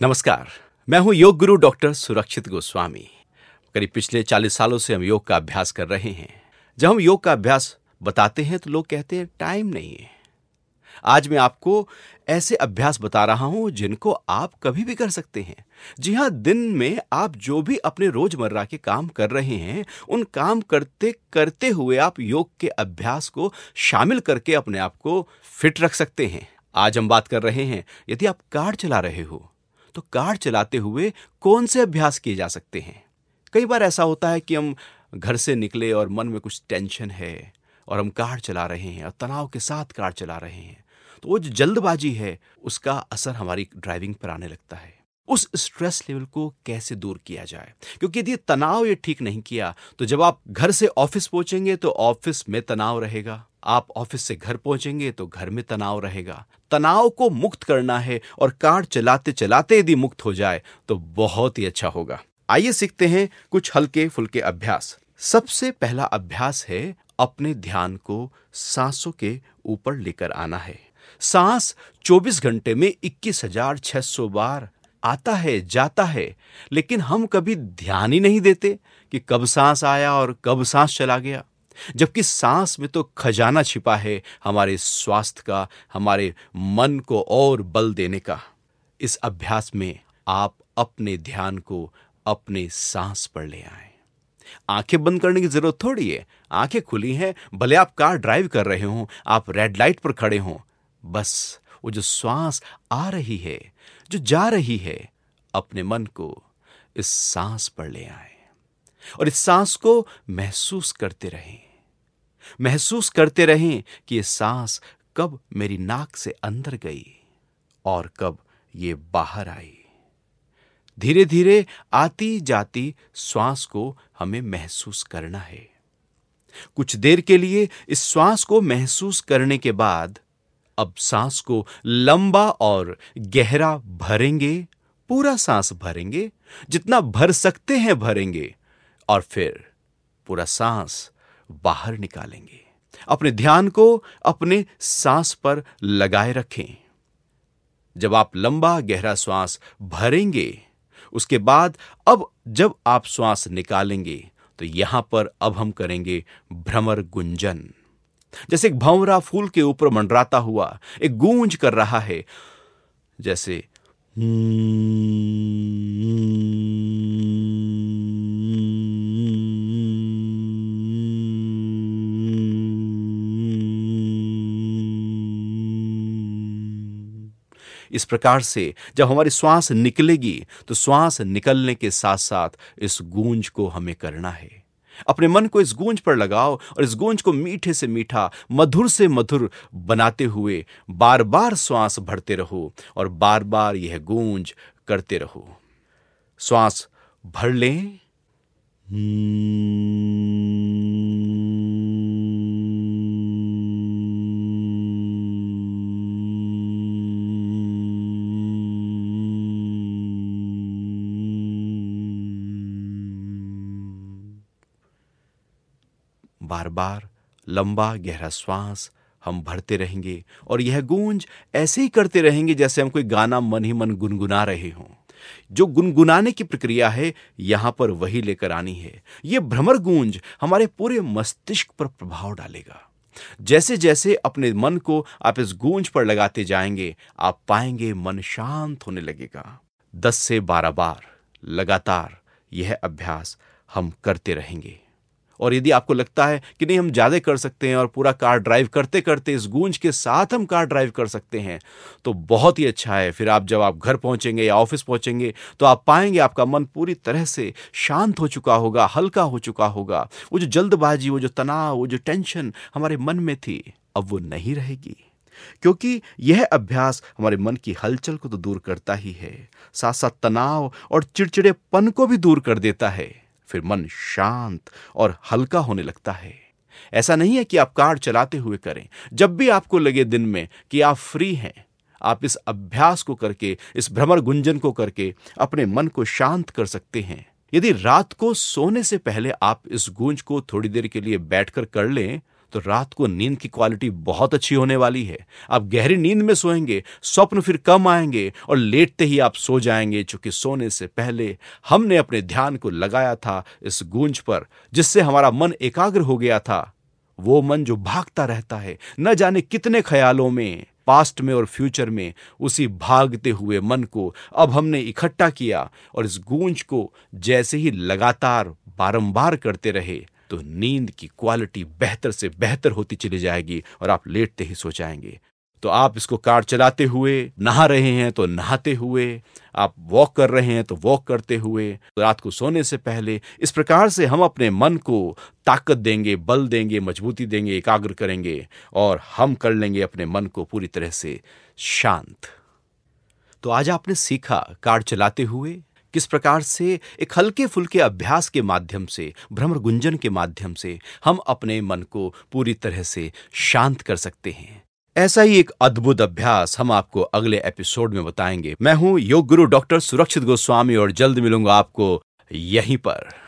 नमस्कार, मैं हूँ योग गुरु डॉक्टर सुरक्षित गोस्वामी। करीब पिछले 40 सालों से हम योग का अभ्यास कर रहे हैं। जब हम योग का अभ्यास बताते हैं तो लोग कहते हैं, टाइम नहीं है। आज मैं आपको ऐसे अभ्यास बता रहा हूँ जिनको आप कभी भी कर सकते हैं। जी हाँ, दिन में आप जो भी अपने रोज़मर्रा के काम कर रहे हैं, उन काम करते करते हुए आप योग के अभ्यास को शामिल करके अपने आप को फिट रख सकते हैं। आज हम बात कर रहे हैं, यदि आप कार चला रहे हो तो कार चलाते हुए कौन से अभ्यास किए जा सकते हैं? कई बार ऐसा होता है कि हम घर से निकले और मन में कुछ टेंशन है और हम कार चला रहे हैं और तनाव के साथ कार चला रहे हैं तो वो जो जल्दबाजी है, उसका असर हमारी ड्राइविंग पर आने लगता है। उस स्ट्रेस लेवल को कैसे दूर किया जाए? क्योंकि यदि तनाव ये ठीक नहीं किया तो जब आप घर से ऑफ़िस पहुँचेंगे तो ऑफ़िस में तनाव रहेगा। आप ऑफ़िस से घर पहुँचेंगे तो घर में तनाव रहेगा। तनाव को मुक्त करना है और कार चलाते चलाते यदि मुक्त हो जाए तो बहुत ही अच्छा होगा। आइए सीखते हैं कुछ हल्के फुल्के अभ्यास। सबसे पहला अभ्यास है अपने ध्यान को सांसों के ऊपर लेकर आना है। सांस 24 घंटे में इक्कीस हज़ार छह सौ बार आता है, जाता है, लेकिन हम कभी ध्यान ही नहीं देते कि कब सांस आया और कब सांस चला गया। जबकि सांस में तो खजाना छिपा है हमारे स्वास्थ्य का, हमारे मन को और बल देने का। इस अभ्यास में आप अपने ध्यान को अपने सांस पर ले आए। आँखें बंद करने की ज़रूरत थोड़ी है। आँखें खुली हैं, भले आप कार ड्राइव कर रहे हो, आप रेड लाइट पर खड़े हो। बस वो जो श्वास आ रही है, जो जा रही है, अपने मन को इस सांस पर ले आए। और इस सांस को महसूस करते रहें। महसूस करते रहें कि ये सांस कब मेरी नाक से अंदर गई और कब ये बाहर आई। धीरे धीरे आती जाती श्वास को हमें महसूस करना है। कुछ देर के लिए इस श्वास को महसूस करने के बाद अब सांस को लंबा और गहरा भरेंगे, पूरा सांस भरेंगे, जितना भर सकते हैं भरेंगे और फिर पूरा सांस बाहर निकालेंगे। अपने ध्यान को अपने सांस पर लगाए रखें। जब आप लंबा गहरा श्वास भरेंगे, उसके बाद अब जब आप श्वास निकालेंगे तो यहाँ पर अब हम करेंगे भ्रमर गुंजन। जैसे एक भंवरा फूल के ऊपर मंडराता हुआ एक गूंज कर रहा है, जैसे इस प्रकार से जब हमारी श्वास निकलेगी तो श्वास निकलने के साथ साथ इस गूंज को हमें करना है। अपने मन को इस गूंज पर लगाओ और इस गूंज को मीठे से मीठा, मधुर से मधुर बनाते हुए बार बार श्वास भरते रहो और बार बार यह गूंज करते रहो। श्वास भर लें। बार बार लंबा, गहरा श्वास, हम भरते रहेंगे और यह गूंज ऐसे ही करते रहेंगे जैसे हम कोई गाना मन ही मन गुनगुना रहे हों। जो गुनगुनाने की प्रक्रिया है, यहाँ पर वही लेकर आनी है। यह भ्रमर गूंज हमारे पूरे मस्तिष्क पर प्रभाव डालेगा। जैसे जैसे अपने मन को आप इस गूंज पर लगाते जाएँगे, आप पाएँगे मन शांत होने लगेगा। दस से बारह बार लगातार यह अभ्यास हम करते रहेंगे। और यदि आपको लगता है कि नहीं, हम ज़्यादा कर सकते हैं और पूरा कार ड्राइव करते करते, इस गूंज के साथ हम कार ड्राइव कर सकते हैं तो बहुत ही अच्छा है। फिर आप जब आप घर पहुँचेंगे या ऑफ़िस पहुँचेंगे तो आप पाएँगे आपका मन पूरी तरह से शांत हो चुका होगा, हल्का हो चुका होगा। वो जो जल्दबाजी, वो जो तनाव, वो जो टेंशन हमारे मन में थी, अब वो नहीं रहेगी। क्योंकि यह अभ्यास हमारे मन की हलचल को तो दूर करता ही है। साथ साथ तनाव और चिड़चिड़ेपन को भी दूर कर देता है। फिर मन शांत और हल्का होने लगता है। ऐसा नहीं है कि आप कार चलाते हुए करें। जब भी आपको लगे दिन में कि आप फ्री हैं, आप इस अभ्यास को करके, इस भ्रमर गुंजन को करके अपने मन को शांत कर सकते हैं। यदि रात को सोने से पहले आप इस गूंज को थोड़ी देर के लिए बैठकर कर लें तो रात को नींद की क्वालिटी बहुत अच्छी होने वाली है। आप गहरी नींद में सोएँगे, स्वप्न फिर कम आएँगे और लेटते ही आप सो जाएँगे चूँकि सोने से पहले हमने अपने ध्यान को लगाया था इस गूंज पर, जिससे हमारा मन एकाग्र हो गया था। वो मन जो भागता रहता है, न जाने कितने ख्यालों में पास्ट में और फ्यूचर में, उसी भागते हुए मन को अब हमने इकट्ठा किया और इस गूंज को जैसे ही लगातार बारंबार करते रहे तो नींद की क्वालिटी बेहतर से बेहतर होती चली जाएगी और आप लेटते ही सो जाएँगे। तो आप इसको कार चलाते हुए, नहा रहे हैं तो नहाते हुए, आप वॉक कर रहे हैं तो वॉक करते हुए तो रात को सोने से पहले इस प्रकार से हम अपने मन को ताकत देंगे, बल देंगे, मजबूती देंगे, एकाग्र करेंगे और हम कर लेंगे अपने मन को पूरी तरह से शांत। तो आज आपने सीखा कार चलाते हुए किस प्रकार से एक हल्के फुल्के अभ्यास के माध्यम से भ्रमर गुंजन के माध्यम से हम अपने मन को पूरी तरह से शांत कर सकते हैं। ऐसा ही एक अद्भुत अभ्यास हम आपको अगले एपिसोड में बताएँगे। मैं हूँ योग गुरु डॉक्टर सुरक्षित गोस्वामी और जल्द मिलूँगा आपको यहीं पर।